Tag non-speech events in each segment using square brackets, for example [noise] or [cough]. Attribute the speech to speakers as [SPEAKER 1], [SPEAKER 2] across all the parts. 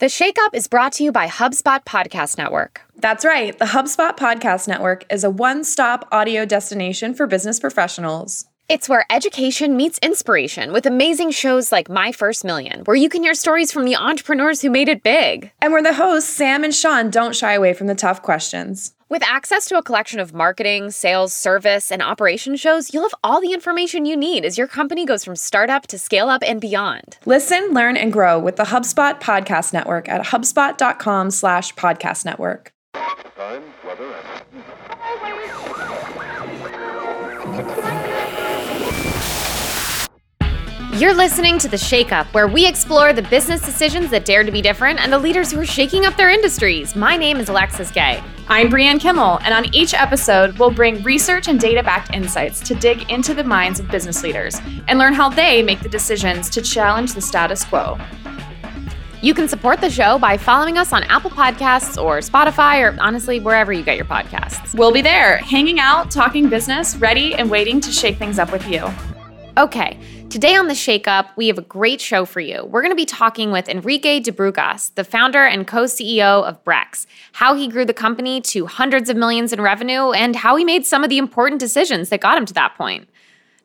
[SPEAKER 1] The Shakeup is brought to you by HubSpot Podcast Network.
[SPEAKER 2] That's right. The HubSpot Podcast Network is a one stop audio destination for business professionals.
[SPEAKER 1] It's where education meets inspiration with amazing shows like My First Million, where you can hear stories from the entrepreneurs who made it big.
[SPEAKER 2] And where the hosts, Sam and Sean, don't shy away from the tough questions.
[SPEAKER 1] With access to a collection of marketing, sales, service, and operation shows, you'll have all the information you need as your company goes from startup to scale up and beyond.
[SPEAKER 2] Listen, learn, and grow with the HubSpot Podcast Network at HubSpot.com slash podcast network. Time, weather,
[SPEAKER 1] You're listening to The Shake Up, where we explore the business decisions that dare to be different and the leaders who are shaking up their industries. My name is Alexis Gay.
[SPEAKER 3] I'm Brianne Kimmel, and on each episode, we'll bring research and data backed insights to dig into the minds of business leaders and learn how they make the decisions to challenge the status quo.
[SPEAKER 1] You can support the show by following us on Apple Podcasts or Spotify or honestly, wherever you get your podcasts.
[SPEAKER 3] We'll be there, hanging out, talking business, ready and waiting to shake things up with you.
[SPEAKER 1] Okay. Today on the Shakeup, we have a great show for you. We're going to be talking with Henrique Dubugras, the founder and co CEO of Brex, how he grew the company to hundreds of millions in revenue, and how he made some of the important decisions that got him to that point.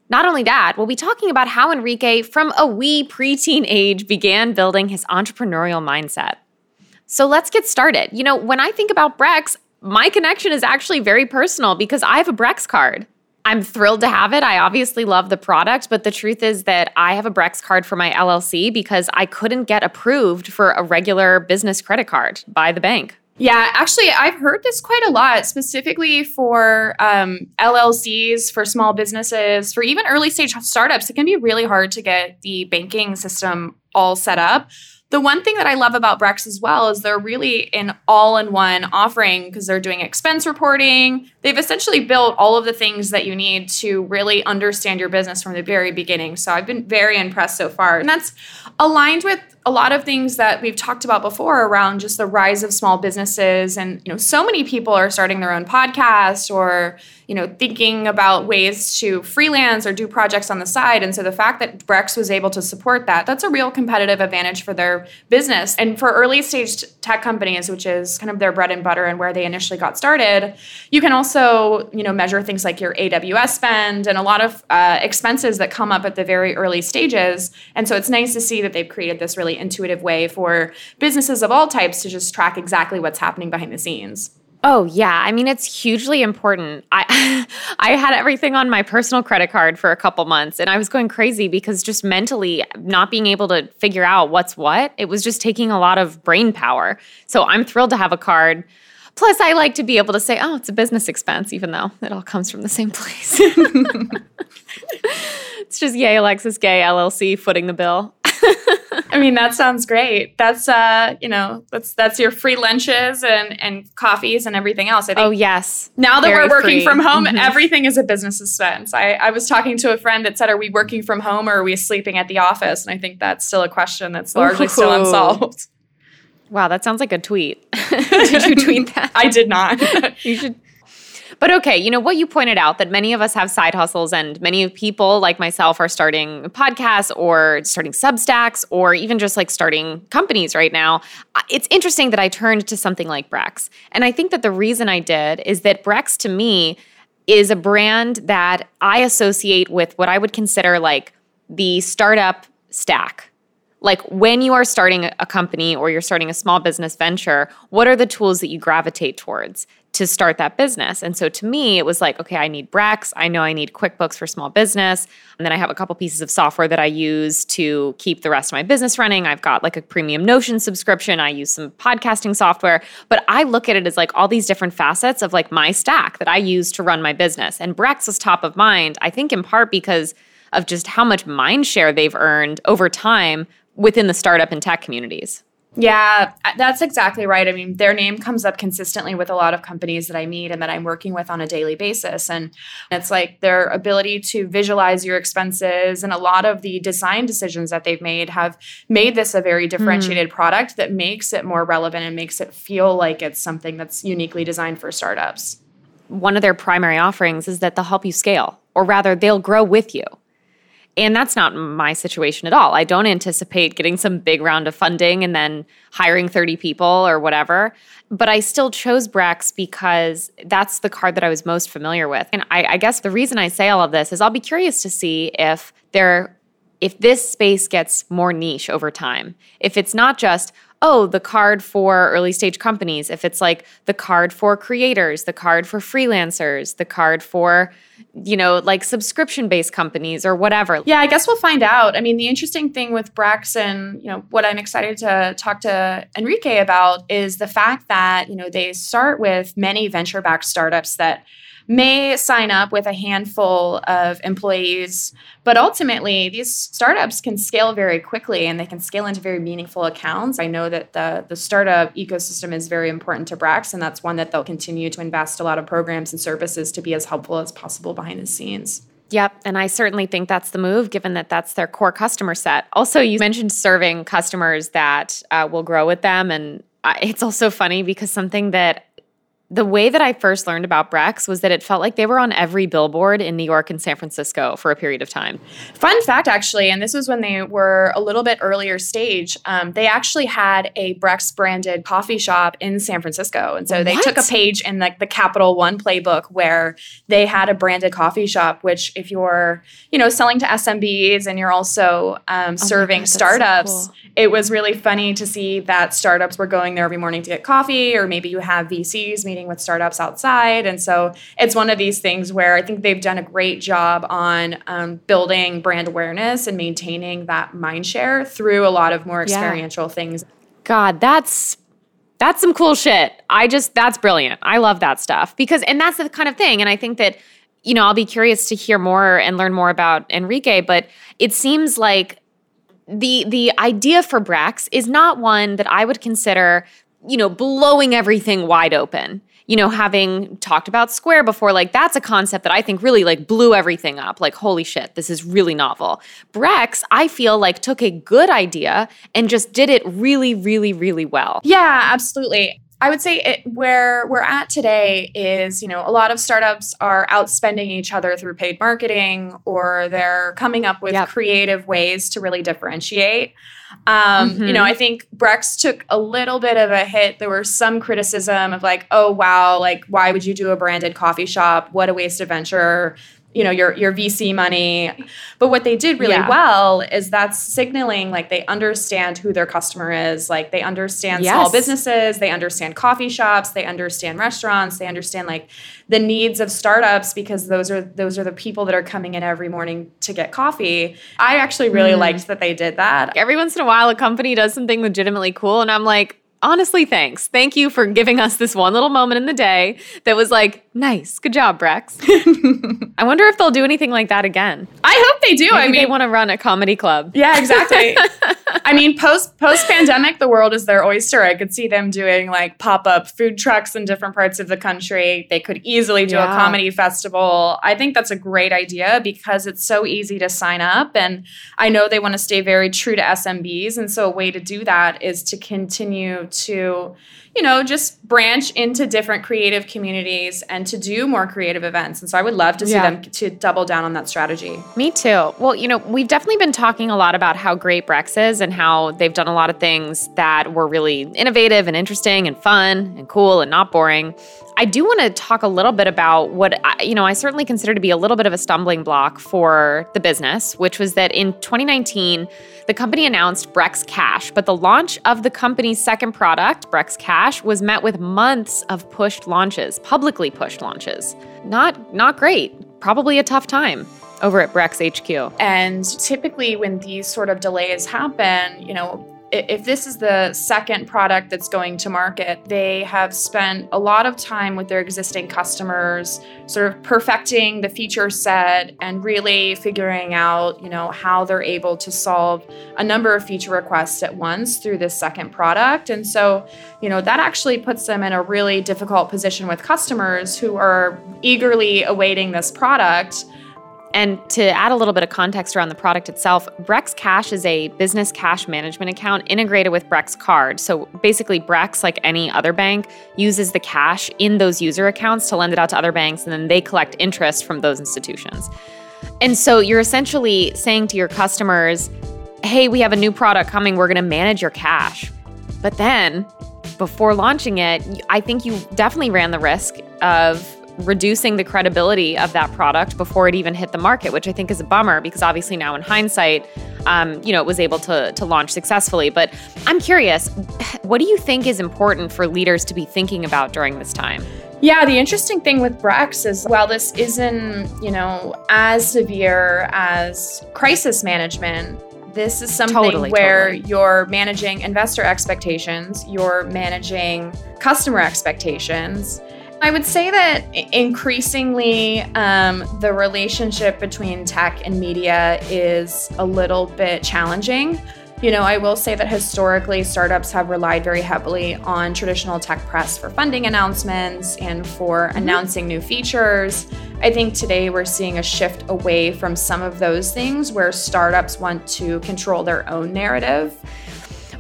[SPEAKER 1] Not only that, we'll be talking about how Henrique, from a wee preteen age, began building his entrepreneurial mindset. So let's get started. You know, when I think about Brex, my connection is actually very personal because I have a Brex card. I'm thrilled to have it. I obviously love the product, but the truth is that I have a Brex card for my LLC because I couldn't get approved for a regular business credit card by the bank.
[SPEAKER 3] Yeah, actually, I've heard this quite a lot, specifically for um, LLCs, for small businesses, for even early stage startups. It can be really hard to get the banking system all set up. The one thing that I love about Brex as well is they're really an all in one offering because they're doing expense reporting. They've essentially built all of the things that you need to really understand your business from the very beginning. So I've been very impressed so far. And that's aligned with a lot of things that we've talked about before around just the rise of small businesses and you know so many people are starting their own podcast or you know thinking about ways to freelance or do projects on the side. And so the fact that Brex was able to support that that's a real competitive advantage for their business. And for early stage tech companies which is kind of their bread and butter and where they initially got started you can also you know measure things like your AWS spend and a lot of uh, expenses that come up at the very early stages. And so it's nice to see that they've created this really intuitive way for businesses of all types to just track exactly what's happening behind the scenes.
[SPEAKER 1] Oh yeah, I mean it's hugely important. I [laughs] I had everything on my personal credit card for a couple months and I was going crazy because just mentally not being able to figure out what's what, it was just taking a lot of brain power. So I'm thrilled to have a card. Plus I like to be able to say, "Oh, it's a business expense even though it all comes from the same place." [laughs] it's just yay Alexis Gay LLC footing the bill. [laughs]
[SPEAKER 3] I mean, that sounds great. That's uh, you know, that's that's your free lunches and and coffees and everything else.
[SPEAKER 1] I think. Oh yes.
[SPEAKER 3] Now that Very we're working free. from home, mm-hmm. everything is a business expense. I I was talking to a friend that said, "Are we working from home or are we sleeping at the office?" And I think that's still a question that's largely Ooh. still unsolved.
[SPEAKER 1] Wow, that sounds like a tweet. [laughs] [laughs] did you tweet that?
[SPEAKER 3] I did not.
[SPEAKER 1] you should but okay, you know what you pointed out that many of us have side hustles and many people like myself are starting podcasts or starting Substacks or even just like starting companies right now. It's interesting that I turned to something like Brex. And I think that the reason I did is that Brex to me is a brand that I associate with what I would consider like the startup stack like when you are starting a company or you're starting a small business venture, what are the tools that you gravitate towards to start that business? And so to me, it was like, okay, I need Brex. I know I need QuickBooks for small business. And then I have a couple pieces of software that I use to keep the rest of my business running. I've got like a premium Notion subscription. I use some podcasting software. But I look at it as like all these different facets of like my stack that I use to run my business. And Brex was top of mind, I think in part because of just how much mind share they've earned over time within the startup and tech communities.
[SPEAKER 3] Yeah, that's exactly right. I mean, their name comes up consistently with a lot of companies that I meet and that I'm working with on a daily basis. And it's like their ability to visualize your expenses and a lot of the design decisions that they've made have made this a very differentiated mm. product that makes it more relevant and makes it feel like it's something that's uniquely designed for startups.
[SPEAKER 1] One of their primary offerings is that they'll help you scale, or rather, they'll grow with you. And that's not my situation at all. I don't anticipate getting some big round of funding and then hiring 30 people or whatever. But I still chose Brex because that's the card that I was most familiar with. And I, I guess the reason I say all of this is I'll be curious to see if there if this space gets more niche over time. If it's not just, oh, the card for early stage companies, if it's like the card for creators, the card for freelancers, the card for, you know, like subscription based companies or whatever.
[SPEAKER 3] Yeah, I guess we'll find out. I mean, the interesting thing with and, you know, what I'm excited to talk to Henrique about is the fact that, you know, they start with many venture backed startups that may sign up with a handful of employees, but ultimately these startups can scale very quickly and they can scale into very meaningful accounts. I know that the, the startup ecosystem is very important to Brex, and that's one that they'll continue to invest a lot of programs and services to be as helpful as possible behind the scenes.
[SPEAKER 1] Yep. And I certainly think that's the move, given that that's their core customer set. Also, you mentioned serving customers that uh, will grow with them. And it's also funny because something that the way that I first learned about Brex was that it felt like they were on every billboard in New York and San Francisco for a period of time.
[SPEAKER 3] Fun fact, actually, and this was when they were a little bit earlier stage, um, they actually had a Brex branded coffee shop in San Francisco. And so they what? took a page in like the, the Capital One playbook where they had a branded coffee shop, which if you're, you know, selling to SMBs and you're also um, oh serving God, startups, so cool. it was really funny to see that startups were going there every morning to get coffee, or maybe you have VCs meeting with startups outside. And so it's one of these things where I think they've done a great job on um, building brand awareness and maintaining that mind share through a lot of more experiential yeah. things.
[SPEAKER 1] God, that's that's some cool shit. I just that's brilliant. I love that stuff because and that's the kind of thing and I think that you know, I'll be curious to hear more and learn more about Henrique, but it seems like the the idea for Brex is not one that I would consider, you know, blowing everything wide open you know, having talked about Square before, like that's a concept that I think really like blew everything up. Like, holy shit, this is really novel. Brex, I feel like took a good idea and just did it really, really, really well.
[SPEAKER 3] Yeah, absolutely. I would say it, where we're at today is, you know, a lot of startups are outspending each other through paid marketing or they're coming up with yep. creative ways to really differentiate. Um, mm-hmm. You know, mm-hmm. I think Brex took a little bit of a hit. There was some criticism of like, oh wow, like why would you do a branded coffee shop? What a waste of venture you know your your VC money. But what they did really yeah. well is that's signaling like they understand who their customer is. Like they understand yes. small businesses, they understand coffee shops, they understand restaurants, they understand like the needs of startups because those are those are the people that are coming in every morning to get coffee. I actually really mm. liked that they did that.
[SPEAKER 1] Every once in a while a company does something legitimately cool and I'm like honestly, thanks. Thank you for giving us this one little moment in the day that was like, nice, good job, Brex. [laughs] I wonder if they'll do anything like that again.
[SPEAKER 3] I hope they do.
[SPEAKER 1] Maybe I
[SPEAKER 3] mean,
[SPEAKER 1] they want to run a comedy club.
[SPEAKER 3] Yeah, exactly. [laughs] I mean, post post pandemic, the world is their oyster. I could see them doing like pop up food trucks in different parts of the country. They could easily do yeah. a comedy festival. I think that's a great idea because it's so easy to sign up, and I know they want to stay very true to SMBs, and so a way to do that is to continue to you know, just branch into different creative communities and to do more creative events. And so I would love to see yeah. them to double down on that strategy.
[SPEAKER 1] Me too. Well, you know, we've definitely been talking a lot about how great Brex is and how they've done a lot of things that were really innovative and interesting and fun and cool and not boring. I do want to talk a little bit about what I, you know I certainly consider to be a little bit of a stumbling block for the business, which was that in 2019 the company announced Brex Cash, but the launch of the company's second product, Brex Cash, was met with months of pushed launches, publicly pushed launches. Not not great. Probably a tough time over at Brex HQ.
[SPEAKER 3] And typically when these sort of delays happen, you know, if this is the second product that's going to market, they have spent a lot of time with their existing customers, sort of perfecting the feature set and really figuring out, you know, how they're able to solve a number of feature requests at once through this second product. And so, you know, that actually puts them in a really difficult position with customers who are eagerly awaiting this product
[SPEAKER 1] and to add a little bit of context around the product itself, Brex Cash is a business cash management account integrated with Brex Card. So basically, Brex, like any other bank, uses the cash in those user accounts to lend it out to other banks, and then they collect interest from those institutions. And so you're essentially saying to your customers, hey, we have a new product coming, we're going to manage your cash. But then before launching it, I think you definitely ran the risk of reducing the credibility of that product before it even hit the market, which I think is a bummer because obviously now in hindsight, um, you know, it was able to to launch successfully. But I'm curious, [sighs] what do you think is important for leaders to be thinking about during this time?
[SPEAKER 3] Yeah, the interesting thing with Brex is while this isn't, you know, as severe as crisis management, this is something
[SPEAKER 1] Totally,
[SPEAKER 3] where
[SPEAKER 1] totally.
[SPEAKER 3] you're managing investor expectations, you're managing customer expectations. I would say that increasingly um, the relationship between tech and media is a little bit challenging. You know, I will say that historically, startups have relied very heavily on traditional tech press for funding announcements and for announcing new features. I think today we're seeing a shift away from some of those things where startups want to control their own narrative.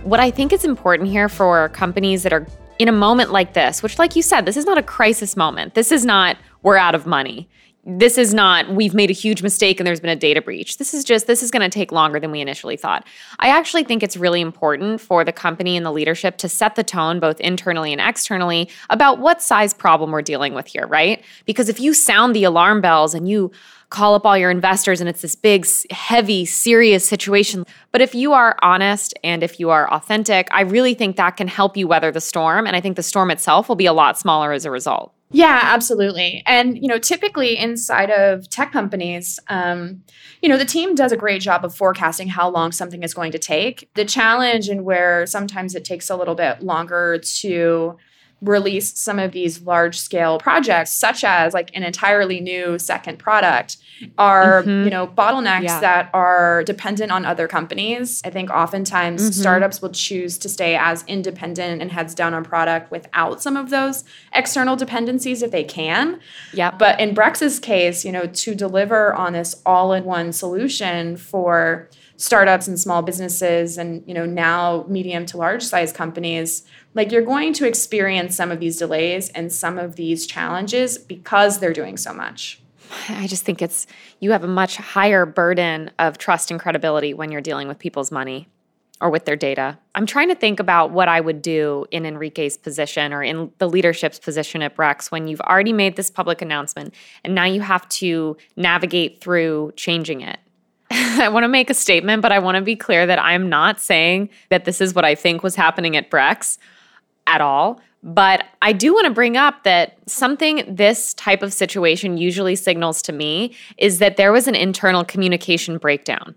[SPEAKER 1] What I think is important here for companies that are in a moment like this, which, like you said, this is not a crisis moment. This is not, we're out of money. This is not, we've made a huge mistake and there's been a data breach. This is just, this is going to take longer than we initially thought. I actually think it's really important for the company and the leadership to set the tone, both internally and externally, about what size problem we're dealing with here, right? Because if you sound the alarm bells and you call up all your investors and it's this big, heavy, serious situation. But if you are honest and if you are authentic, I really think that can help you weather the storm. And I think the storm itself will be a lot smaller as a result.
[SPEAKER 3] Yeah, absolutely. And you know, typically inside of tech companies, um, you know, the team does a great job of forecasting how long something is going to take. The challenge and where sometimes it takes a little bit longer to release some of these large scale projects such as like an entirely new second product are
[SPEAKER 1] Mhm.
[SPEAKER 3] you know bottlenecks
[SPEAKER 1] Yeah.
[SPEAKER 3] that are dependent on other companies i think oftentimes
[SPEAKER 1] Mhm.
[SPEAKER 3] startups will choose to stay as independent and heads down on product without some of those external dependencies if they can
[SPEAKER 1] yeah
[SPEAKER 3] but in Brex's case, you know, to deliver on this all-in-one solution for startups and small businesses and, you know, now medium to large size companies, like you're going to experience some of these delays and some of these challenges because they're doing so much. [sighs]
[SPEAKER 1] I just think it's, you have a much higher burden of trust and credibility when you're dealing with people's money or with their data. I'm trying to think about what I would do in Henrique's position or in the leadership's position at Brex when you've already made this public announcement and now you have to navigate through changing it. [laughs] I want to make a statement, but I want to be clear that I'm not saying that this is what I think was happening at Brex at all. But I do want to bring up that something this type of situation usually signals to me is that there was an internal communication breakdown.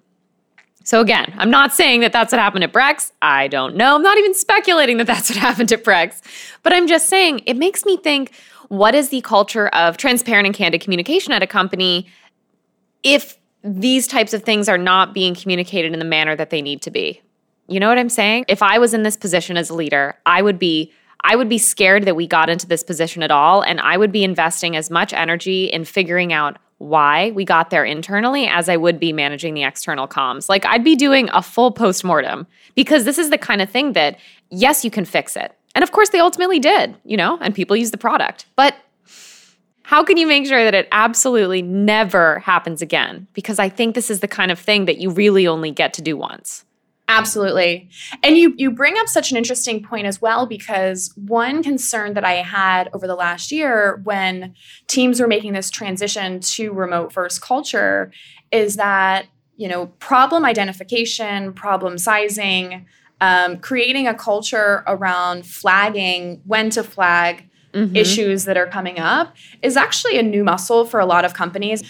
[SPEAKER 1] So, again, I'm not saying that that's what happened at Brex. I don't know. I'm not even speculating that that's what [laughs] happened at Brex. But I'm just saying it makes me think what is the culture of transparent and candid communication at a company if these types of things are not being communicated in the manner that they need to be? You know what I'm saying? If I was in this position as a leader, I would be I would be scared that we got into this position at all and I would be investing as much energy in figuring out why we got there internally as I would be managing the external comms. Like I'd be doing a full postmortem because this is the kind of thing that yes, you can fix it. And of course they ultimately did, you know, and people use the product. But how can you make sure that it absolutely never happens again? Because I think this is the kind of thing that you really only get to do once.
[SPEAKER 3] Absolutely. And you you bring up such an interesting point as well because one concern that I had over the last year when teams were making this transition to remote first culture is that, you know, problem identification, problem sizing, um, creating a culture around flagging when to flag
[SPEAKER 1] Mhm.
[SPEAKER 3] issues that are coming up is actually a new muscle for a lot of companies.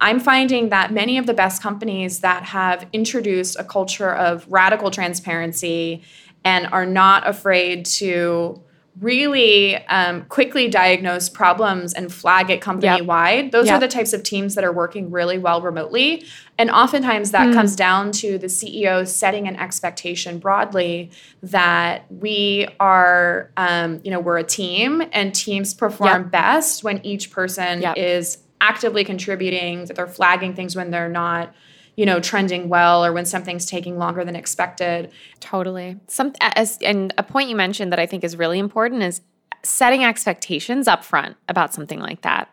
[SPEAKER 3] I'm finding that many of the best companies that have introduced a culture of radical transparency and are not afraid to really um, quickly diagnose problems and flag it company wide, those
[SPEAKER 1] Yep.
[SPEAKER 3] are the types of teams that are working really well remotely. And oftentimes that
[SPEAKER 1] Hmm.
[SPEAKER 3] comes down to the CEO setting an expectation broadly that we are, um, you know, we're a team and teams perform
[SPEAKER 1] Yep.
[SPEAKER 3] best when each person
[SPEAKER 1] Yep.
[SPEAKER 3] is actively contributing, that they're flagging things when they're not, you know, trending well or when something's taking longer than expected.
[SPEAKER 1] Totally. Some as and a point you mentioned that I think is really important is setting expectations up front about something like that.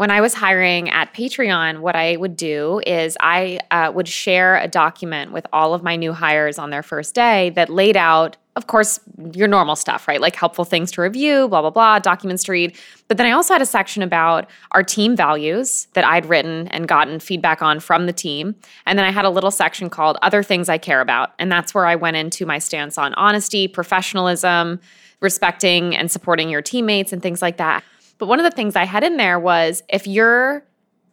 [SPEAKER 1] when I was hiring at Patreon, what I would do is I uh, would share a document with all of my new hires on their first day that laid out, of course, your normal stuff, right? Like helpful things to review, blah, blah, blah, documents to read. But then I also had a section about our team values that I'd written and gotten feedback on from the team. And then I had a little section called Other Things I Care About. And that's where I went into my stance on honesty, professionalism, respecting and supporting your teammates, and things like that. But one of the things I had in there was if you're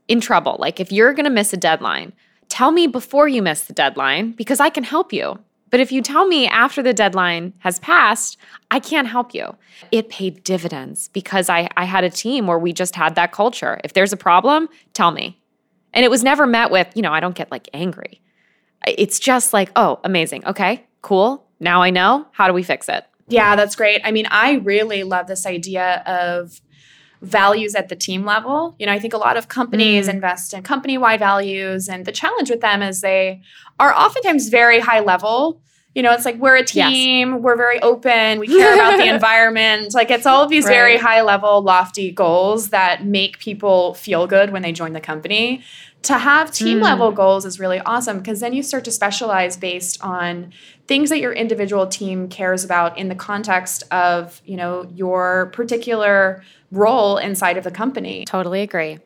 [SPEAKER 1] in trouble, like if you're going to miss a deadline, tell me before you miss the deadline because I can help you. But if you tell me after the deadline has passed, I can't help you. It paid dividends because I, I had a team where we just had that culture. If there's a problem, tell me. And it was never met with, you know, I don't get like angry. It's just like, oh, amazing. Okay, cool. Now I know. How do we fix it?
[SPEAKER 3] Yeah, that's great. I mean, I really love this idea of values at the team level. You know, I think a lot of companies mm. invest in company wide values, and the challenge with them is they are oftentimes very high level. You know, it's like we're a team, yes. we're very open, we care about the [laughs] environment. Like it's all of these right. very high level, lofty goals that make people feel good when they join the company. To have team mm. level goals is really awesome because then you start to specialize based on things that your individual team cares about in the context of, you know, your particular role inside of the company.
[SPEAKER 1] Totally agree.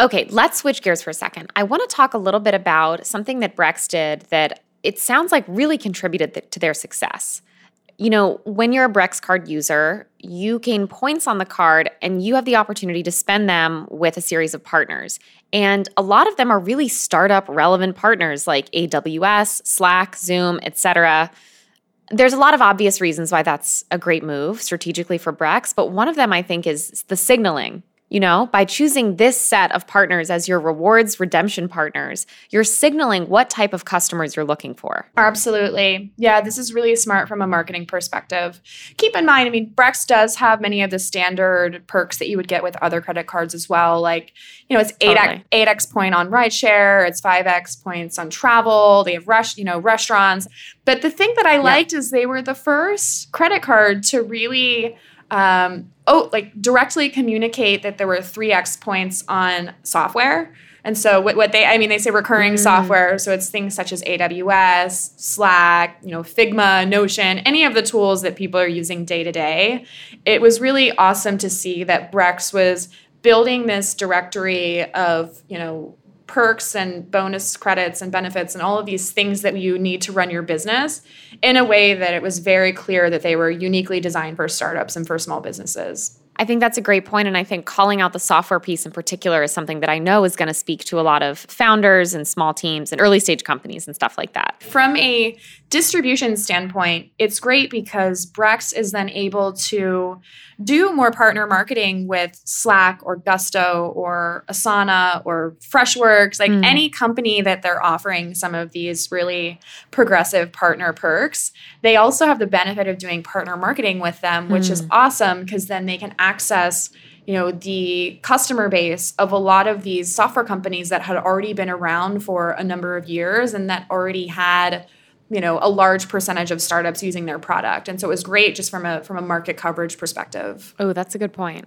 [SPEAKER 1] Okay, let's switch gears for a second. I want to talk a little bit about something that Brex did that it sounds like really contributed to their success. You know, when you're a Brex card user, you gain points on the card and you have the opportunity to spend them with a series of partners. And a lot of them are really startup relevant partners like AWS, Slack, Zoom, etc there's a lot of obvious reasons why that's a great move strategically for Brex, but one of them I think is the signaling you know, by choosing this set of partners as your rewards redemption partners, you're signaling what type of customers you're looking for.
[SPEAKER 3] Absolutely. Yeah, this is really smart from a marketing perspective. Keep in mind, I mean, Brex does have many of the standard perks that you would get with other credit cards as well. Like, you know, it's 8x, totally. 8x point on rideshare, it's 5x points on travel, they have rush, you know, restaurants. But the thing that I liked is they were the first credit card to really um, oh, like directly communicate that there were 3x points on software. And so what, what they, I mean, they say recurring mm. software. So it's things such as AWS, Slack, you know, Figma, Notion, any of the tools that people are using day to day. It was really awesome to see that Brex was building this directory of, you know, perks and bonus credits and benefits and all of these things that you need to run your business in a way that it was very clear that they were uniquely designed for startups and for small businesses.
[SPEAKER 1] I think that's a great point, And I think calling out the software piece in particular is something that I know is going to speak to a lot of founders and small teams and early stage companies and stuff like that.
[SPEAKER 3] From a distribution standpoint, it's great because Brex is then able to do more partner marketing with Slack or Gusto or Asana or Freshworks, like mm. any company that they're offering some of these really progressive partner perks. They also have the benefit of doing partner marketing with them, which mm. is awesome because then they can access you know the customer base of a lot of these software companies that had already been around for a number of years and that already had you know a large percentage of startups using their product. And so it was great just from a from a market coverage perspective.
[SPEAKER 1] Oh that's a good point.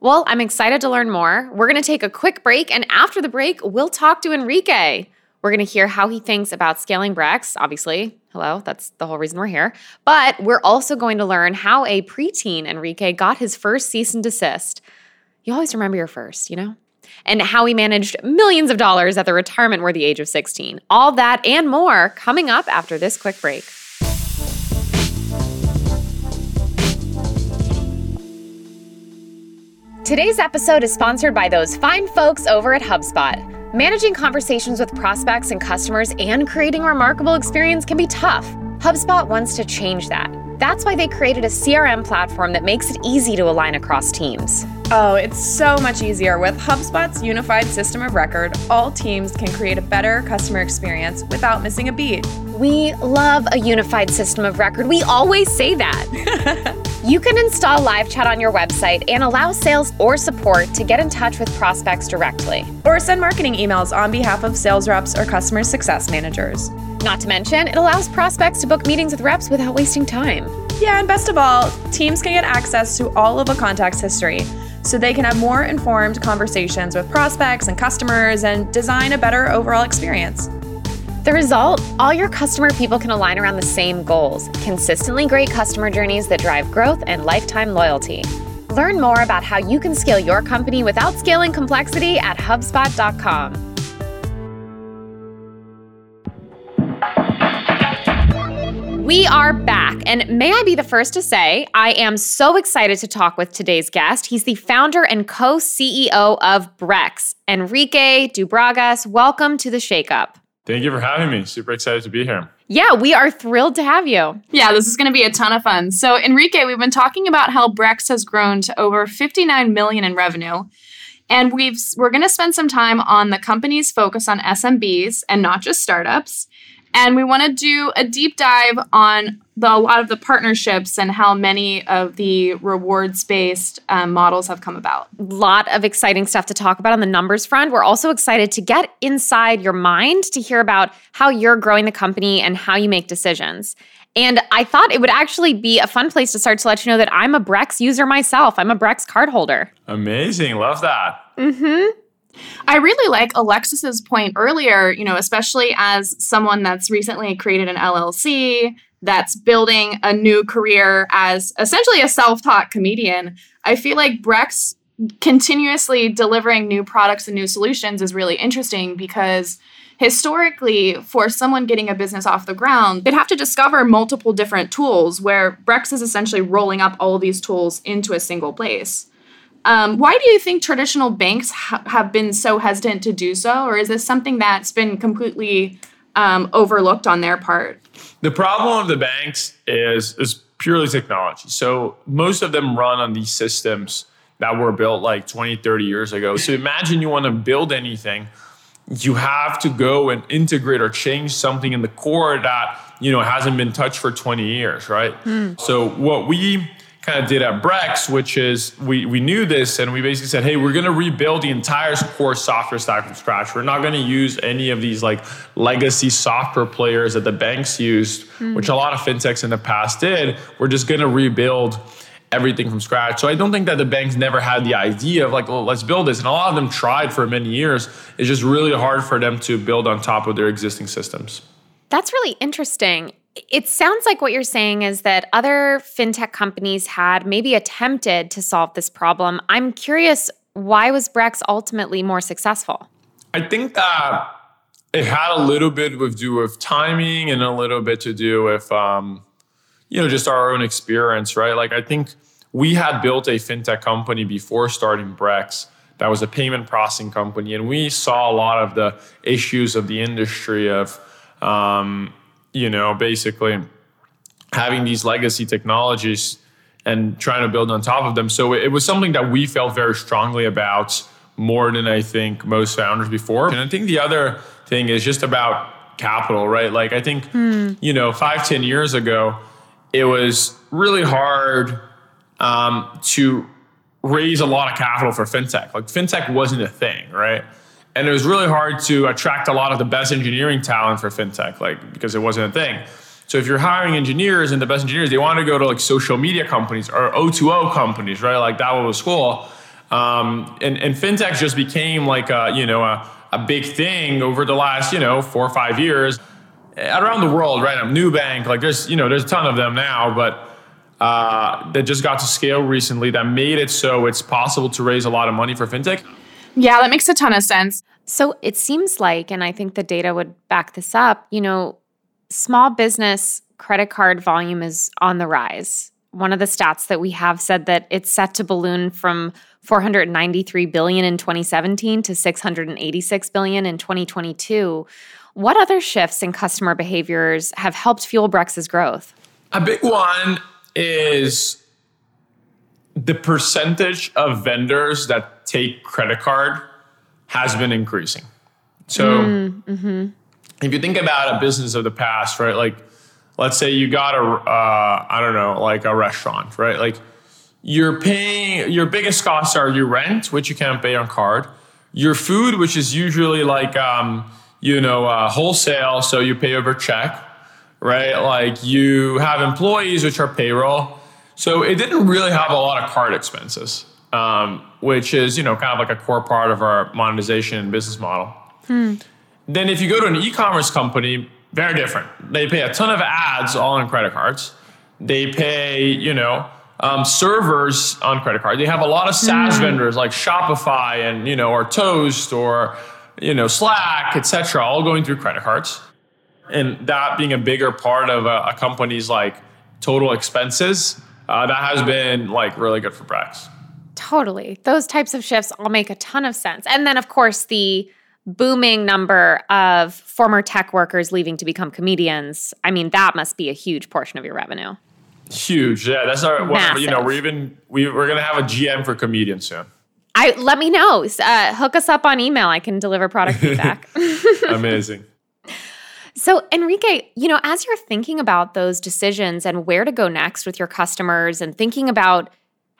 [SPEAKER 1] Well i'm excited to learn more. We're going to take a quick break and after the break we'll talk to Henrique. We're going to hear how he thinks about scaling brex obviously hello that's the whole reason we're here but we're also going to learn how a preteen Henrique got his first cease and desist you always remember your first you know and how he managed millions of dollars at the retirement worthy age of 16. All that and more coming up after this quick break. Today's episode is sponsored by those fine folks over at HubSpot. Managing conversations with prospects and customers and creating a remarkable experience can be tough. HubSpot wants to change that. That's why they created a CRM platform that makes it easy to align across teams.
[SPEAKER 2] Oh, it's so much easier. With HubSpot's unified system of record, all teams can create a better customer experience without missing a beat.
[SPEAKER 1] We love a unified system of record. We always say that. [laughs] you can install live chat on your website and allow sales or support to get in touch with prospects directly.
[SPEAKER 2] Or send marketing emails on behalf of sales reps or customer success managers.
[SPEAKER 1] Not to mention, it allows prospects to book meetings with reps without wasting time.
[SPEAKER 2] Yeah, and best of all, teams can get access to all of a contact's history so they can have more informed conversations with prospects and customers and design a better overall experience.
[SPEAKER 1] The result all your customer people can align around the same goals consistently great customer journeys that drive growth and lifetime loyalty. Learn more about how you can scale your company without scaling complexity at HubSpot.com. We are back, and may I be the first to say, I am so excited to talk with today's guest. He's the founder and co CEO of Brex, Henrique Dubugras. Welcome to the Shakeup.
[SPEAKER 4] Thank you for having me. Super excited to be here.
[SPEAKER 1] Yeah, we are thrilled to have you.
[SPEAKER 3] Yeah, this is going to be a ton of fun. So, Henrique, we've been talking about how Brex has grown to over 59 million in revenue. And we've we're going to spend some time on the company's focus on SMBs and not just startups. And we want to do a deep dive on the, a lot of the partnerships and how many of the rewards based um, models have come about.
[SPEAKER 1] A lot of exciting stuff to talk about on the numbers front. We're also excited to get inside your mind to hear about how you're growing the company and how you make decisions. And I thought it would actually be a fun place to start to let you know that I'm a Brex user myself. I'm a Brex card holder.
[SPEAKER 4] Amazing. Love that.
[SPEAKER 1] Mm hmm.
[SPEAKER 3] I really like Alexis's point earlier, you know, especially as someone that's recently created an LLC, that's building a new career as essentially a self taught comedian. I feel like Brex continuously delivering new products and new solutions is really interesting because historically, for someone getting a business off the ground, they'd have to discover multiple different tools where Brex is essentially rolling up all of these tools into a single place. Um, why do you think traditional banks ha- have been so hesitant to do so, or is this something that's been completely um, overlooked on their part?
[SPEAKER 4] The problem of the banks is is purely technology. So most of them run on these systems that were built like 20, 30 years ago. So imagine you want to build anything, you have to go and integrate or change something in the core that you know hasn't been touched for 20 years, right? Mm. So what we kind of did at Brex, which is we, we knew this and we basically said, hey, we're going to rebuild the entire core software stack from scratch. We're not going to use any of these like legacy software players that the banks used, mm. which a lot of fintechs in the past did. We're just going to rebuild everything from scratch. So I don't think that the banks never had the idea of like, well, let's build this. And a lot of them tried for many years. It's just really hard for them to build on top of their existing systems.
[SPEAKER 1] That's really interesting it sounds like what you're saying is that other fintech companies had maybe attempted to solve this problem. I'm curious, why was Brex ultimately more successful?
[SPEAKER 4] I think that it had a little bit to do with timing and a little bit to do with, um, you know, just our own experience, right? Like, I think we had built a fintech company before starting Brex that was a payment processing company, and we saw a lot of the issues of the industry of, um, you know, basically having these legacy technologies and trying to build on top of them. So it was something that we felt very strongly about more than I think most founders before. And I think the other thing is just about capital, right? Like I think, hmm. you know, five, ten years ago, it was really hard um, to raise a lot of capital for fintech. Like fintech wasn't a thing, right? And it was really hard to attract a lot of the best engineering talent for fintech, like because it wasn't a thing. So if you're hiring engineers and the best engineers, they want to go to like social media companies or O2O companies, right? Like that was cool. Um, and, and fintech just became like a, you know, a, a big thing over the last, you know, four or five years around the world, right? I'm Nubank, like there's, you know, there's a ton of them now, but uh, that just got to scale recently that made it so it's possible to raise a lot of money for fintech.
[SPEAKER 3] Yeah, that makes a ton of sense.
[SPEAKER 1] So it seems like, and I think the data would back this up, you know, small business credit card volume is on the rise. One of the stats that we have said that it's set to balloon from 493 billion in 2017 to 686 billion in 2022. What other shifts in customer behaviors have helped fuel Brex's growth?
[SPEAKER 4] A big one is the percentage of vendors that take credit card has been increasing. So mm, mm-hmm. if you think about a business of the past, right? Like, let's say you got a, uh, I don't know, like a restaurant, right? Like, you're paying your biggest costs are your rent, which you can't pay on card, your food, which is usually like, um, you know, uh, wholesale, so you pay over check, right? Like, you have employees, which are payroll. So it didn't really have a lot of card expenses um, which is you know kind of like a core part of our monetization and business model. Then if you go to an e-commerce company, very different. They pay a ton of ads all on credit cards. They pay you know um, servers on credit cards. They have a lot of SaaS vendors like Shopify and you know or Toast or you know Slack, etc., all going through credit cards, and that being a bigger part of a, a company's like total expenses, uh, that has been like really good for Brex.
[SPEAKER 1] Totally. Those types of shifts all make a ton of sense. And then, of course, the booming number of former tech workers leaving to become comedians. I mean, that must be a huge portion of your revenue.
[SPEAKER 4] Huge, yeah. That's our of- you know, we're even we, we're gonna have a GM for comedians soon.
[SPEAKER 1] I let me know. Uh, hook us up on email. I can deliver product [laughs] feedback.
[SPEAKER 4] Amazing. [laughs]
[SPEAKER 1] So, Henrique, you know, as you're thinking about those decisions and where to go next with your customers and thinking about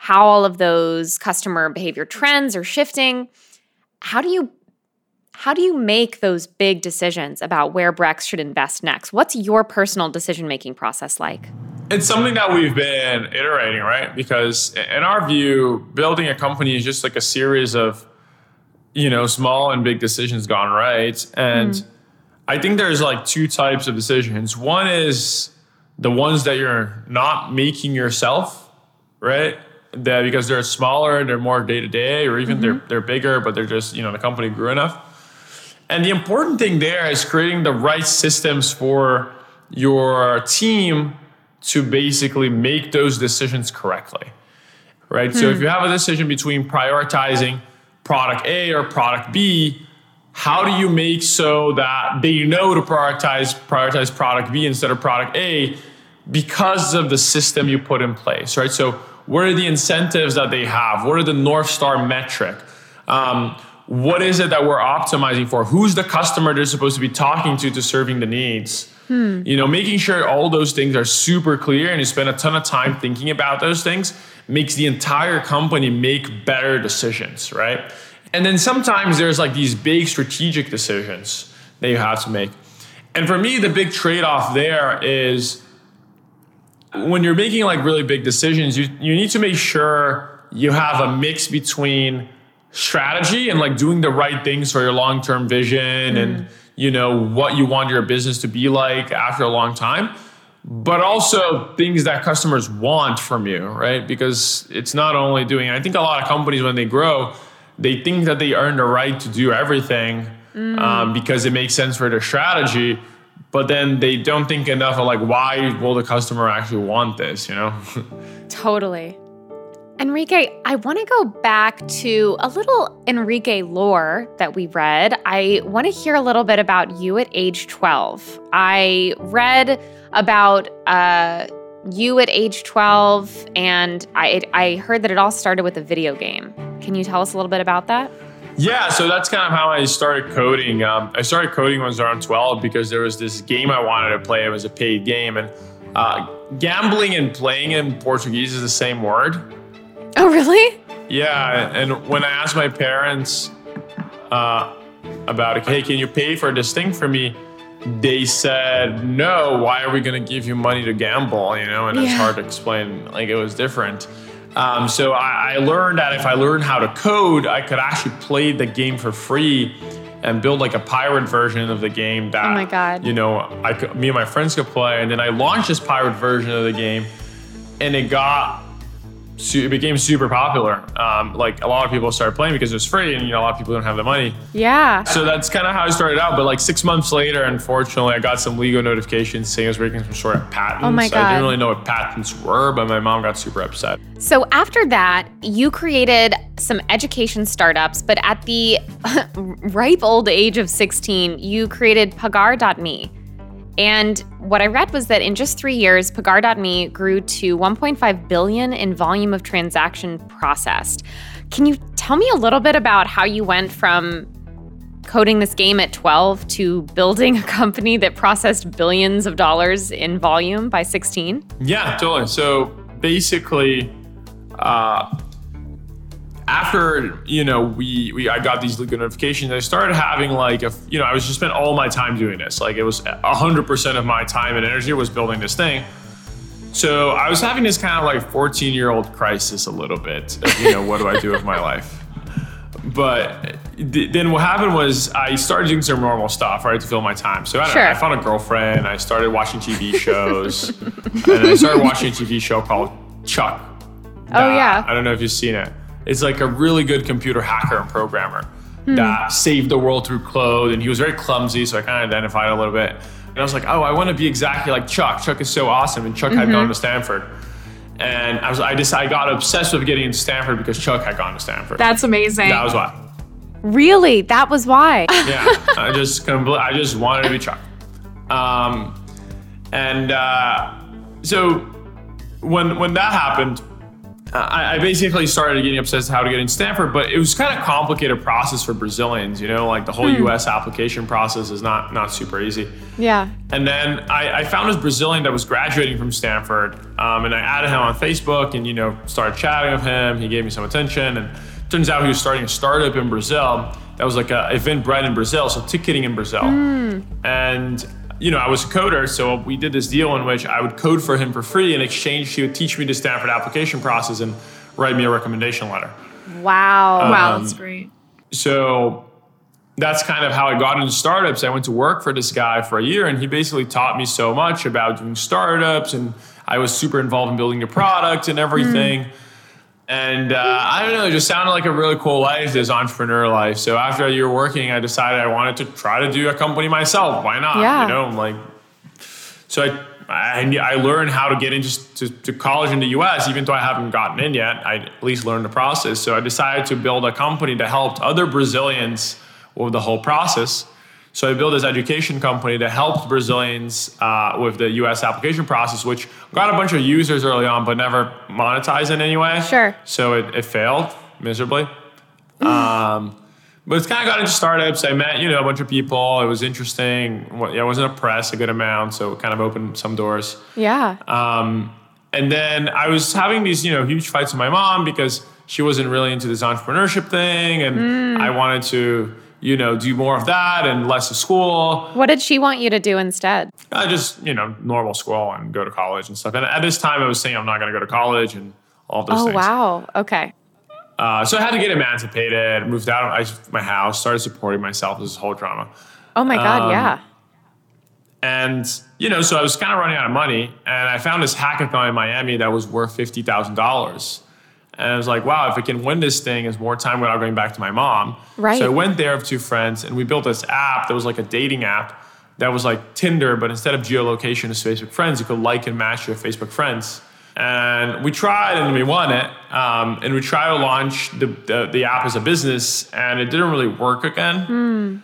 [SPEAKER 1] how all of those customer behavior trends are shifting, how do you how do you make those big decisions about where Brex should invest next? What's your personal decision-making process like?
[SPEAKER 4] It's something that we've been iterating, right? Because in our view, building a company is just like a series of, you know, small and big decisions gone right. And mm-hmm. I think there's like two types of decisions. One is the ones that you're not making yourself, right? That because they're smaller, and they're more day to day, or even they're mm-hmm. they're bigger, but they're just you know the company grew enough. And the important thing there is creating the right systems for your team to basically make those decisions correctly. Right? So if hmm. you have a decision between prioritizing product A or product B, how do you make so that they know to prioritize prioritize product B instead of product A because of the system you put in place, right? So what are the incentives that they have? What are the North Star metric? Um, what is it that we're optimizing for? Who's the customer they're supposed to be talking to to serving the needs? You know, making sure all those things are super clear and you spend a ton of time thinking about those things makes the entire company make better decisions, right? And then sometimes there's like these big strategic decisions that you have to make. And for me, the big trade off there is when you're making like really big decisions, you, you need to make sure you have a mix between strategy and like doing the right things for your long-term vision and you know what you want your business to be like after a long time but also things that customers want from you right? Because it's not only doing i think a lot of companies when they grow they think that they earn the right to do everything um, because it makes sense for their strategy but then they don't think enough of like why will the customer actually want this you know [laughs]
[SPEAKER 1] Totally. Henrique, I want to go back to a little Henrique lore that we read. I want to hear a little bit about you at age 12. I read about uh, you at age 12, and I, I heard that it all started with a video game. Can you tell us a little bit about that?
[SPEAKER 4] Yeah, so that's kind of how I started coding. Um, I started coding when I was around 12 because there was this game I wanted to play. It was a paid game. And uh, gambling and playing in Portuguese is the same word.
[SPEAKER 1] Oh, really?
[SPEAKER 4] Yeah, and when I asked my parents uh, about, it, hey, can you pay for this thing for me? They said, no, why are we going to give you money to gamble? You know, and it's hard to explain. Like, it was different. Um, so I, I learned that if I learned how to code, I could actually play the game for free and build like a pirate version of the game that
[SPEAKER 1] Oh my God.
[SPEAKER 4] you know I could, me and my friends could play. And then I launched this pirate version of the game, and it got it became super popular. Um, like a lot of people started playing because it was free, and you know a lot of people don't have the money.
[SPEAKER 1] Yeah.
[SPEAKER 4] So that's kind of how I started out. But like six months later, unfortunately, I got some legal notifications saying I was breaking some sort of patents.
[SPEAKER 1] Oh my god!
[SPEAKER 4] I didn't really know what patents were, but my mom got super upset.
[SPEAKER 1] So after that, you created some education startups, but at the [laughs] ripe old age of 16, you created Pagar.me. And what I read was that in just three years, Pagar.me grew to 1.5 billion in volume of transaction processed. Can you tell me a little bit about how you went from coding this game at 12 to building a company that processed billions of dollars in volume by 16?
[SPEAKER 4] Yeah, totally. So basically, uh, after you know we, we I got these legal notifications, I started having like a you know I was just spent all my time doing this. Like it was hundred percent of my time and energy was building this thing. So I was having this kind of like 14 year old crisis a little bit. Of, you know, what do I do with my life? But th- then what happened was I started doing some normal stuff, right, to fill my time. So I,
[SPEAKER 1] Sure.
[SPEAKER 4] I found a girlfriend. I started watching TV shows, and I started watching a TV show called Chuck.
[SPEAKER 1] Oh, yeah.
[SPEAKER 4] I don't know if you've seen it. It's like a really good computer hacker and programmer
[SPEAKER 1] Hmm.
[SPEAKER 4] that saved the world through code, and he was very clumsy, so I kind of identified a little bit. And I was like, oh, I want to be exactly like Chuck. Chuck is so awesome, and Chuck
[SPEAKER 1] Mm-hmm.
[SPEAKER 4] had gone to Stanford. And I was, I just, I got obsessed with getting into Stanford because Chuck had gone to Stanford.
[SPEAKER 3] That's amazing.
[SPEAKER 4] that was why.
[SPEAKER 1] Really? That was why.
[SPEAKER 4] Yeah, I just, compl- I just wanted to be Chuck. Um, and uh, so when when that happened, I, I basically started getting obsessed with how to get in Stanford, but it was kind of complicated process for Brazilians. You know, like the whole U.S. application process is not not super easy.
[SPEAKER 1] yeah.
[SPEAKER 4] And then I, I found this Brazilian that was graduating from Stanford, um, and I added him on Facebook, and you know started chatting with him. He gave me some attention, and turns out he was starting a startup in Brazil that was like a Eventbrite in Brazil, so ticketing in Brazil. And you know I was a coder, so we did this deal in which I would code for him for free. In exchange, he would teach me the Stanford application process and write me a recommendation letter.
[SPEAKER 1] Wow.
[SPEAKER 3] wow,
[SPEAKER 4] um,
[SPEAKER 3] that's great.
[SPEAKER 4] So that's kind of how I got into startups. I went to work for this guy for a year, and he basically taught me so much about doing startups, and I was super involved in building the product and everything. And uh, I don't know, it just sounded like a really cool life, this entrepreneur life. So after a year working, I decided I wanted to try to do a company myself. Why not?
[SPEAKER 1] Yeah.
[SPEAKER 4] You know, like so I, I, I learned how to get into to, to college in the US, even though I haven't gotten in yet. I at least learned the process. So I decided to build a company that helped other Brazilians with the whole process. So I built this education company that helped Brazilians uh, with the US application process, which got a bunch of users early on, but never monetized in any way.
[SPEAKER 1] Sure.
[SPEAKER 4] So it, it failed miserably. Um, but it's kind of got into startups. I met, you know, a bunch of people. It was interesting. Yeah, I was in a press a good amount, so it kind of opened some doors.
[SPEAKER 1] Yeah.
[SPEAKER 4] Um, and then I was having these, you know, huge fights with my mom because she wasn't really into this entrepreneurship thing, and I wanted to, you know, do more of that and less of school.
[SPEAKER 1] What did she want you to do instead?
[SPEAKER 4] I just, you know, normal school and go to college and stuff. And at this time, I was saying I'm not going to go to college and all those
[SPEAKER 1] Oh,
[SPEAKER 4] things.
[SPEAKER 1] Oh, wow. Okay.
[SPEAKER 4] Uh, so I had to get emancipated, moved out of my house, started supporting myself. This whole drama.
[SPEAKER 1] Oh my God.
[SPEAKER 4] Um,
[SPEAKER 1] yeah.
[SPEAKER 4] And, you know, so I was kind of running out of money. And I found this hackathon in Miami that was worth $50,000. And I was like, wow, if I can win this thing, it's more time without going back to my mom.
[SPEAKER 1] Right.
[SPEAKER 4] So I went there with two friends and we built this app that was like a dating app that was like Tinder, but instead of geolocation it's Facebook friends, you could like and match your Facebook friends. And we tried and we won it. Um, and we tried to launch the, the, the app as a business and it didn't really work again.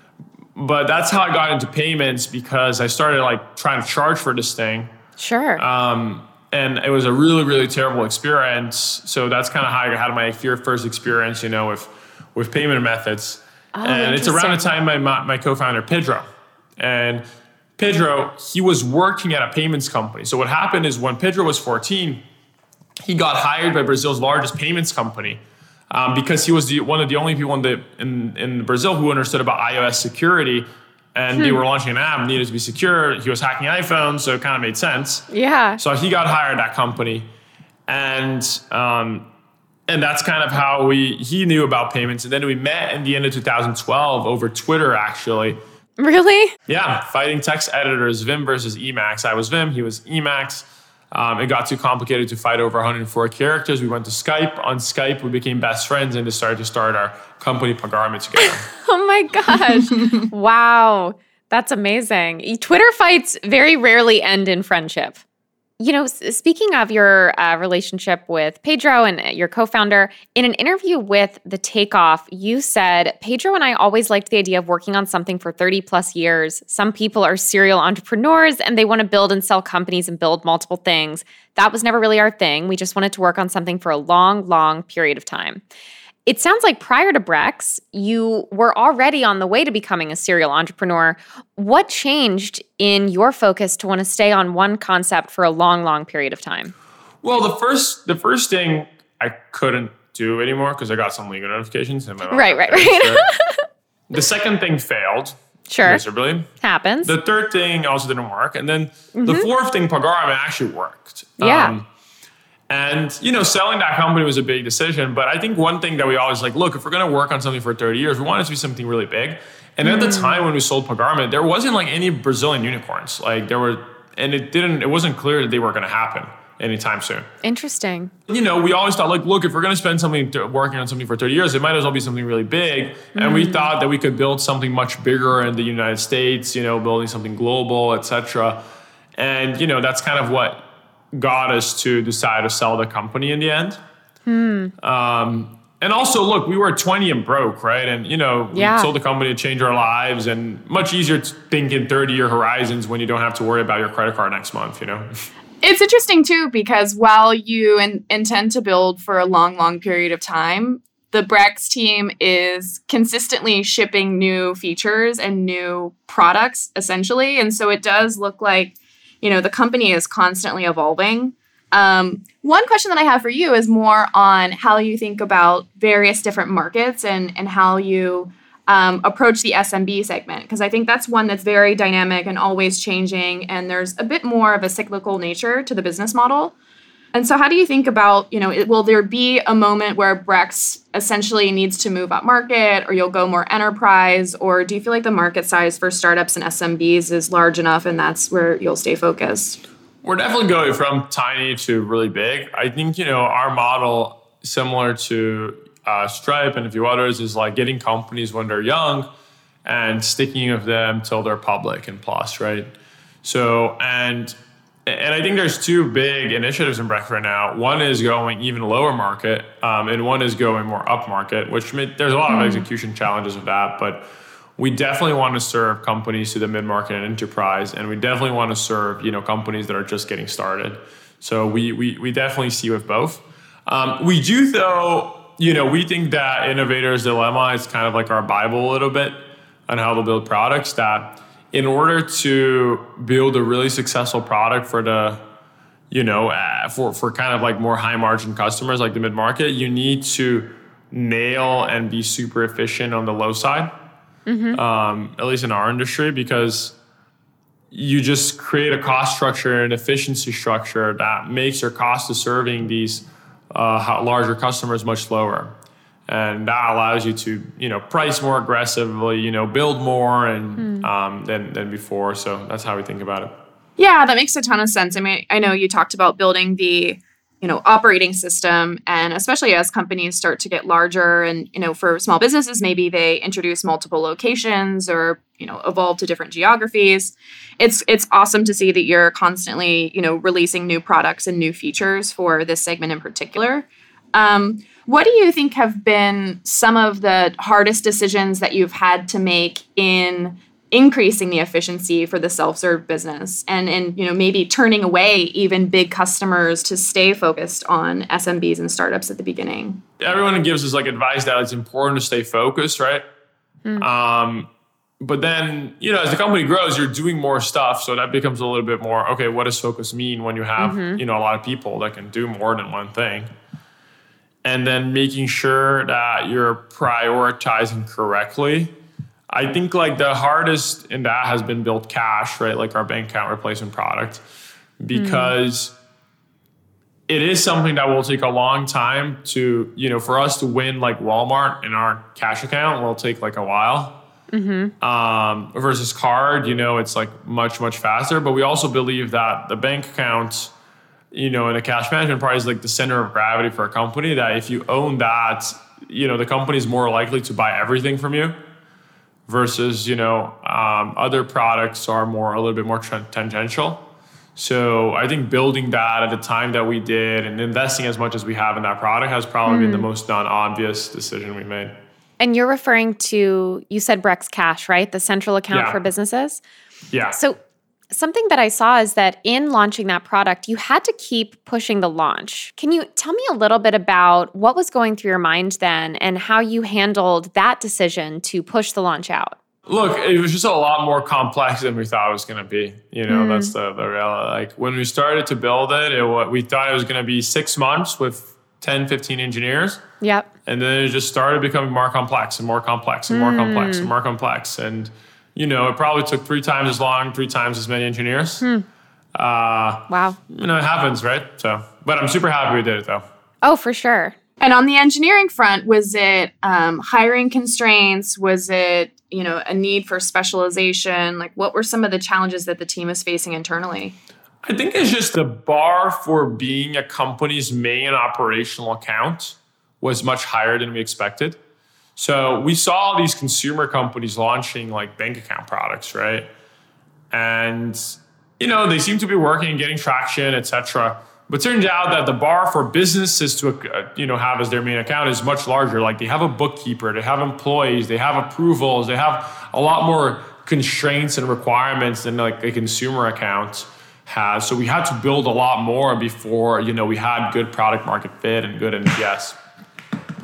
[SPEAKER 4] But that's how I got into payments because I started like trying to charge for this thing.
[SPEAKER 1] Sure.
[SPEAKER 4] Um, and it was a really, really terrible experience. So that's kind of how I had my fear first experience, you know, with with payment methods. Oh, and it's around the time my my my co-founder Pedro, and Pedro he was working at a payments company. So what happened is when Pedro was 14, he got hired by Brazil's largest payments company. Um, because he was the, one of the only people in, the, in, in Brazil who understood about iOS security, and they were launching an app needed to be secure. He was hacking iPhones, so it kind of made sense.
[SPEAKER 1] yeah.
[SPEAKER 4] So he got hired at that company, and um, and that's kind of how we he knew about payments. And then we met in the end of 2012 over Twitter, actually.
[SPEAKER 1] really?
[SPEAKER 4] Yeah, fighting text editors, Vim versus Emacs. I was Vim, he was Emacs. Um, it got too complicated to fight over 104 characters. We went to Skype. On Skype, we became best friends and decided to start our company Pagar.me together. [laughs]
[SPEAKER 1] Oh my gosh. wow. That's amazing. Twitter fights very rarely end in friendship. You know, speaking of your uh, relationship with Pedro and uh, your co founder, in an interview with The Takeoff, you said, Pedro and I always liked the idea of working on something for 30 plus years. Some people are serial entrepreneurs and they want to build and sell companies and build multiple things. That was never really our thing. We just wanted to work on something for a long, long period of time. It sounds like prior to Brex, you were already on the way to becoming a serial entrepreneur. What changed in your focus to want to stay on one concept for a long, long period of time?
[SPEAKER 4] Well, the first the first thing I couldn't do anymore because I got some legal notifications. And my mom
[SPEAKER 1] Right, right, right. [laughs]
[SPEAKER 4] the second thing failed,
[SPEAKER 1] Sure.
[SPEAKER 4] miserably.
[SPEAKER 1] Happens.
[SPEAKER 4] The third thing also didn't work. And then the fourth thing, Pagar.me, actually worked.
[SPEAKER 1] Mm-hmm. Yeah.
[SPEAKER 4] And, you know, selling that company was a big decision. But I think one thing that we always like, look, if we're going to work on something for 30 years, we want it to be something really big. And at the
[SPEAKER 1] Mm.
[SPEAKER 4] time when we sold Pagar.me, there wasn't like any Brazilian unicorns. Like there were, and it didn't, it wasn't clear that they were going to happen anytime soon
[SPEAKER 1] Interesting.
[SPEAKER 4] you know, we always thought like, look, if we're going to spend something to, working on something for 30 years, it might as well be something really big. And we thought that we could build something much bigger in the United States, you know, building something global, etc. And you know, that's kind of what got us to decide to sell the company in the end. Um, and also, look, we were 20 and broke, right? And you know, we
[SPEAKER 1] Yeah.
[SPEAKER 4] sold the company to change our lives, and much easier to think in 30 year horizons when you don't have to worry about your credit card next month, you know. [laughs]
[SPEAKER 3] It's interesting too because while you in, intend to build for a long, long period of time, the Brex team is consistently shipping new features and new products essentially. And so it does look like, you know, the company is constantly evolving. Um, one question that I have for you is more on how you think about various different markets and, and how you um, approach the SMB segment because I think that's one that's very dynamic and always changing, and there's a bit more of a cyclical nature to the business model. And so, how do you think about, you know, it, will there be a moment where Brex essentially needs to move up market, or you'll go more enterprise, or do you feel like the market size for startups and SMBs is large enough, and that's where you'll stay focused?
[SPEAKER 4] We're definitely going from tiny to really big. I think, you know, our model, similar to uh, Stripe and a few others, is like getting companies when they're young and sticking with them till they're public and plus, right? So, and and I think there's two big initiatives in Brex right now. One is going even lower market, um, and one is going more up market. Which there's a lot of execution challenges with that, but we definitely want to serve companies to the mid market and enterprise, and we definitely want to serve you know companies that are just getting started. So we we we definitely see with both. Um, we do though, you know, we think that innovator's dilemma is kind of like our bible a little bit on how to build products. That in order to build a really successful product for the you know uh, for for kind of like more high margin customers like the mid market, you need to nail and be super efficient on the low side um, at least in our industry, because you just create a cost structure and efficiency structure that makes your cost of serving these uh, larger customers much lower. And that allows you to, you know, price more aggressively, you know, build more and um, than than before. So that's how we think about it.
[SPEAKER 3] Yeah, that makes a ton of sense. I mean, I know you talked about building the, you know, operating system and especially as companies start to get larger and, you know, for small businesses maybe they introduce multiple locations or, you know, evolve to different geographies. It's it's awesome to see that you're constantly, you know, releasing new products and new features for this segment in particular. Um, what do you think have been some of the hardest decisions that you've had to make in increasing the efficiency for the self-serve business and and you know maybe turning away even big customers to stay focused on SMBs and startups at the beginning?
[SPEAKER 4] everyone gives us like advice that it's important to stay focused, right? Um, but then, you know, as the company grows, you're doing more stuff. So that becomes a little bit more, okay, what does focus mean when you have, you know, a lot of people that can do more than one thing? And then making sure that you're prioritizing correctly. I think like the hardest in that has been Brex Cash, right? Like our bank account replacement product, because it is something that will take a long time to, you know, for us to win like Walmart in our cash account will take like a while. Um, versus card, you know, it's like much, much faster. But we also believe that the bank account, you know, and the cash management part is like the center of gravity for a company that if you own that, you know, the company is more likely to buy everything from you versus, you know, um, other products are more, a little bit more tangential. So I think building that at the time that we did and investing as much as we have in that product has probably been the most non-obvious decision we made.
[SPEAKER 1] And you're referring to, you said Brex Cash, right? The central account
[SPEAKER 4] Yeah.
[SPEAKER 1] for businesses.
[SPEAKER 4] Yeah.
[SPEAKER 1] So, something that I saw is that in launching that product, you had to keep pushing the launch. Can you tell me a little bit about what was going through your mind then and how you handled that decision to push the launch out?
[SPEAKER 4] Look, it was just a lot more complex than we thought it was going to be. You know, that's mm. the, the reality. Like when we started to build it, it we thought it was going to be six months with 10, 15 engineers.
[SPEAKER 1] Yep.
[SPEAKER 4] And then it just started becoming more complex and more complex and more complex and mm. more complex. And you know, it probably took three times as long, three times as many engineers. Uh,
[SPEAKER 1] Wow.
[SPEAKER 4] you know, it happens, right? So, but I'm super happy we did it though.
[SPEAKER 1] Oh, for sure.
[SPEAKER 3] And on the engineering front, was it um, hiring constraints? Was it you know a need for specialization? Like, what were some of the challenges that the team is facing internally?
[SPEAKER 4] I think it's just the bar for being a company's main operational account was much higher than we expected. So we saw these consumer companies launching like bank account products, right? And you know, they seem to be working and getting traction, etc. But turns out that the bar for businesses to uh, you know have as their main account is much larger. Like they have a bookkeeper, they have employees, they have approvals, they have a lot more constraints and requirements than like a consumer account has. So we had to build a lot more before you know we had good product market fit and good NPS.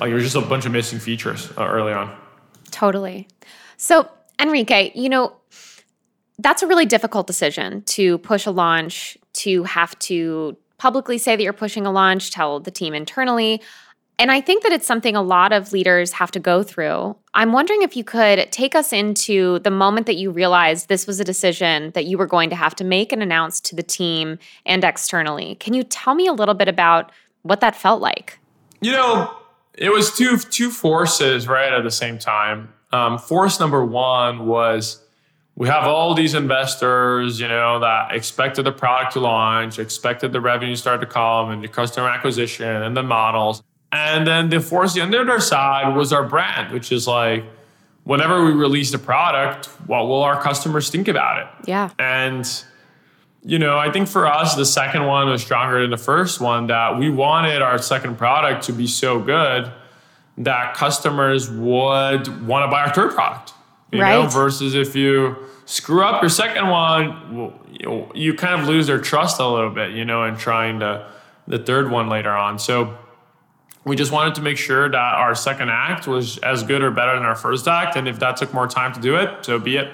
[SPEAKER 4] Like there was just a bunch of missing features uh, early on.
[SPEAKER 1] Totally. So, Henrique, you know, that's a really difficult decision to push a launch, to have to publicly say that you're pushing a launch, tell the team internally. And I think that it's something a lot of leaders have to go through. I'm wondering if you could take us into the moment that you realized this was a decision that you were going to have to make and announce to the team and externally. Can you tell me a little bit about what that felt like?
[SPEAKER 4] You know, it was two two forces right at the same time. Um, force number one was we have all these investors, you know, that expected the product to launch, expected the revenue to start to come, and the customer acquisition and the models. And then the force on the other side was our brand, which is like, whenever we release the product, what will our customers think about it?
[SPEAKER 1] Yeah.
[SPEAKER 4] And you know, I think for us, the second one was stronger than the first one. That we wanted our second product to be so good that customers would want to buy our third product. You know,
[SPEAKER 1] Right.
[SPEAKER 4] versus if you screw up your second one, you, you kind of lose their trust a little bit. You know, in trying to the third one later on. So we just wanted to make sure that our second act was as good or better than our first act. And if that took more time to do it, so be it.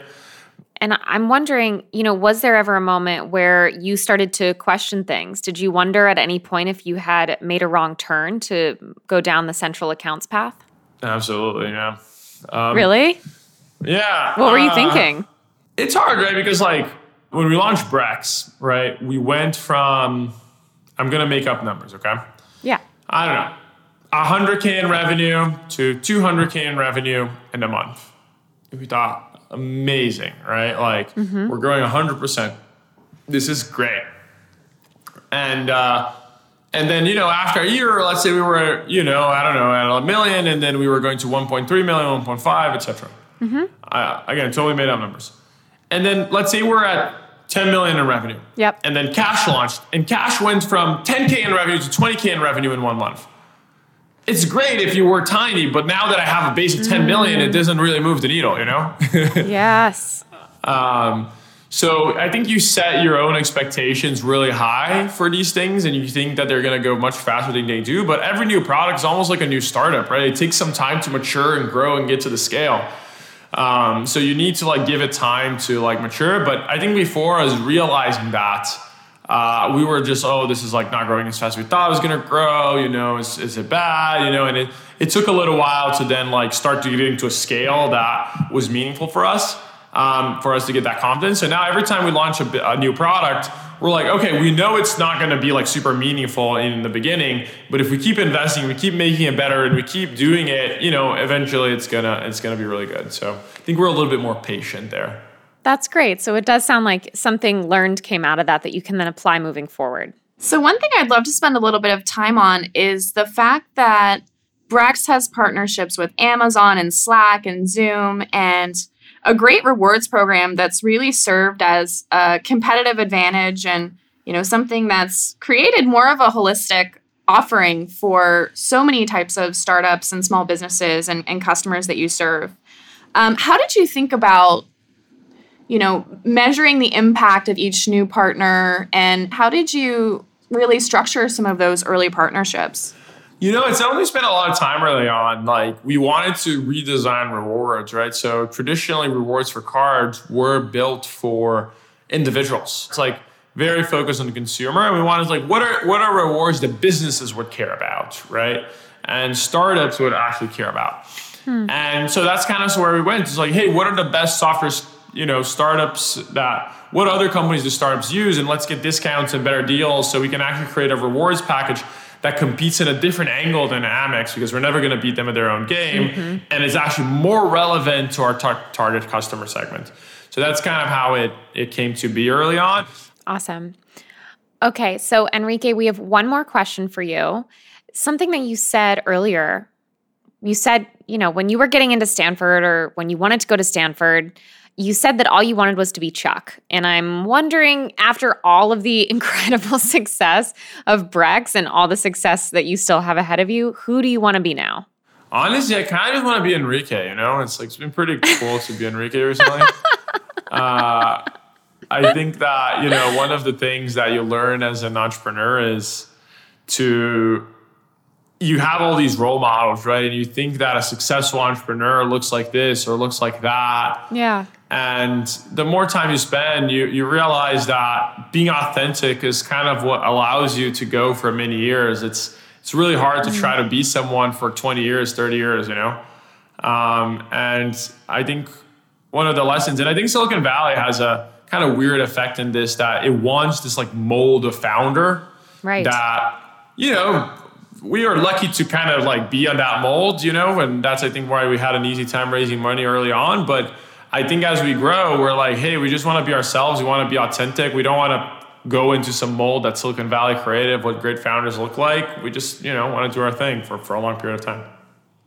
[SPEAKER 1] And I'm wondering, you know, was there ever a moment where you started to question things? Did you wonder at any point if you had made a wrong turn to go down the central accounts path?
[SPEAKER 4] Absolutely, yeah. Um,
[SPEAKER 1] Really?
[SPEAKER 4] Yeah.
[SPEAKER 1] What were you
[SPEAKER 4] uh,
[SPEAKER 1] thinking?
[SPEAKER 4] It's hard, right? Because like when we launched Brex, right, we went from I'm gonna make up numbers, okay?
[SPEAKER 1] Yeah.
[SPEAKER 4] I don't know, 100k in revenue to 200k in revenue in a month. We thought amazing, right? Like we're growing 100%. This is great. And uh, and then you know after a year, let's say we were you know I don't know at a million, and then we were going to 1.3 million, 1.5, etc. Uh, again, totally made up numbers. And then let's say we're at 10 million in revenue.
[SPEAKER 1] Yep.
[SPEAKER 4] And then cash launched, and cash went from 10k in revenue to 20k in revenue in one month. It's great if you were tiny, but now that I have a base of 10 million, it doesn't really move the needle, you know? [laughs]
[SPEAKER 1] yes.
[SPEAKER 4] Um, so I think you set your own expectations really high for these things, and you think that they're going to go much faster than they do. But every new product is almost like a new startup, right? It takes some time to mature and grow and get to the scale. Um, so you need to like give it time to like mature. But I think before I was realizing that. Uh, we were just, oh, this is like not growing as fast as we thought it was gonna grow. You know, is, is it bad? You know, and it, it took a little while to then like start to get into a scale that was meaningful for us, um, for us to get that confidence. So now every time we launch a, a new product, we're like, okay, we know it's not gonna be like super meaningful in the beginning, but if we keep investing, we keep making it better, and we keep doing it, you know, eventually it's gonna it's gonna be really good. So I think we're a little bit more patient there.
[SPEAKER 1] That's great. So it does sound like something learned came out of that that you can then apply moving forward.
[SPEAKER 3] So, one thing I'd love to spend a little bit of time on is the fact that Brex has partnerships with Amazon and Slack and Zoom and a great rewards program that's really served as a competitive advantage and you know something that's created more of a holistic offering for so many types of startups and small businesses and, and customers that you serve. Um, how did you think about you know, measuring the impact of each new partner and how did you really structure some of those early partnerships?
[SPEAKER 4] You know, it's only spent a lot of time early on. Like, we wanted to redesign rewards, right? So, traditionally, rewards for cards were built for individuals. It's like very focused on the consumer. And we wanted, like, what are what are rewards that businesses would care about, right? And startups would actually care about. Hmm. And so that's kind of where we went. It's like, hey, what are the best software you know, startups that what other companies do startups use, and let's get discounts and better deals so we can actually create a rewards package that competes in a different angle than Amex because we're never going to beat them at their own game, mm-hmm. and is actually more relevant to our tar- target customer segment. So that's kind of how it it came to be early on.
[SPEAKER 1] Awesome. Okay, so Henrique, we have one more question for you. Something that you said earlier. You said, you know, when you were getting into Stanford or when you wanted to go to Stanford, you said that all you wanted was to be Chuck. And I'm wondering, after all of the [laughs] incredible success of Brex and all the success that you still have ahead of you, who do you want to be now?
[SPEAKER 4] Honestly, I kind of just want to be Henrique, you know? It's like, it's been pretty cool to be Henrique recently. [laughs] uh, I think that, you know, one of the things that you learn as an entrepreneur is to you have all these role models, right? And you think that a successful entrepreneur looks like this or looks like that.
[SPEAKER 1] Yeah.
[SPEAKER 4] And the more time you spend, you, you realize that being authentic is kind of what allows you to go for many years. It's it's really hard to try to be someone for 20 years, 30 years, you know? Um, and I think one of the lessons, and I think Silicon Valley has a kind of weird effect in this that it wants this like mold of founder.
[SPEAKER 1] Right.
[SPEAKER 4] That, you know, we are lucky to kind of like be on that mold, you know, and that's I think why we had an easy time raising money early on. But I think as we grow, we're like, hey, we just want to be ourselves. We want to be authentic. We don't want to go into some mold that Silicon Valley creative, what great founders look like. We just, you know, want to do our thing for, for a long period of time.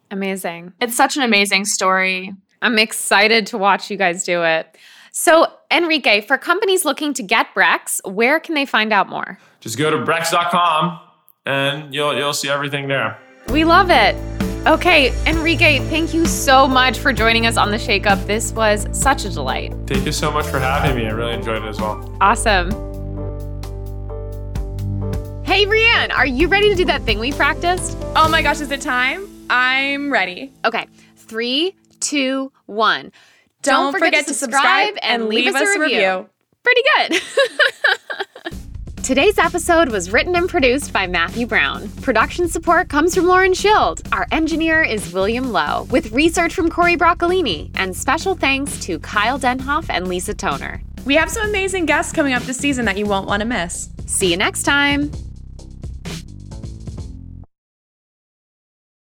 [SPEAKER 1] Amazing.
[SPEAKER 3] It's such an amazing story.
[SPEAKER 1] I'm excited to watch you guys do it. So, Henrique, for companies looking to get Brex, where can they find out more?
[SPEAKER 4] Just go to brex.com and you'll you'll see everything there.
[SPEAKER 1] We love it. Okay, Henrique, thank you so much for joining us on the Shake Up. This was such a delight.
[SPEAKER 4] Thank you so much for having me. I really enjoyed it as well.
[SPEAKER 1] Awesome. Hey, Rianne, are you ready to do that thing we practiced?
[SPEAKER 2] Oh my gosh, is it time? I'm ready.
[SPEAKER 1] Okay, three, two, one.
[SPEAKER 2] Don't, Don't forget, forget, to subscribe and leave, leave us a review. review.
[SPEAKER 1] Pretty good. [laughs] Today's episode was written and produced by Matthew Brown. Production support comes from Lauren Schild. Our engineer is William Lowe, with research from Corey Broccolini. And special thanks to Kyle Denhoff and Lisa Toner.
[SPEAKER 2] We have some amazing guests coming up this season that you won't want to miss.
[SPEAKER 1] See you next time.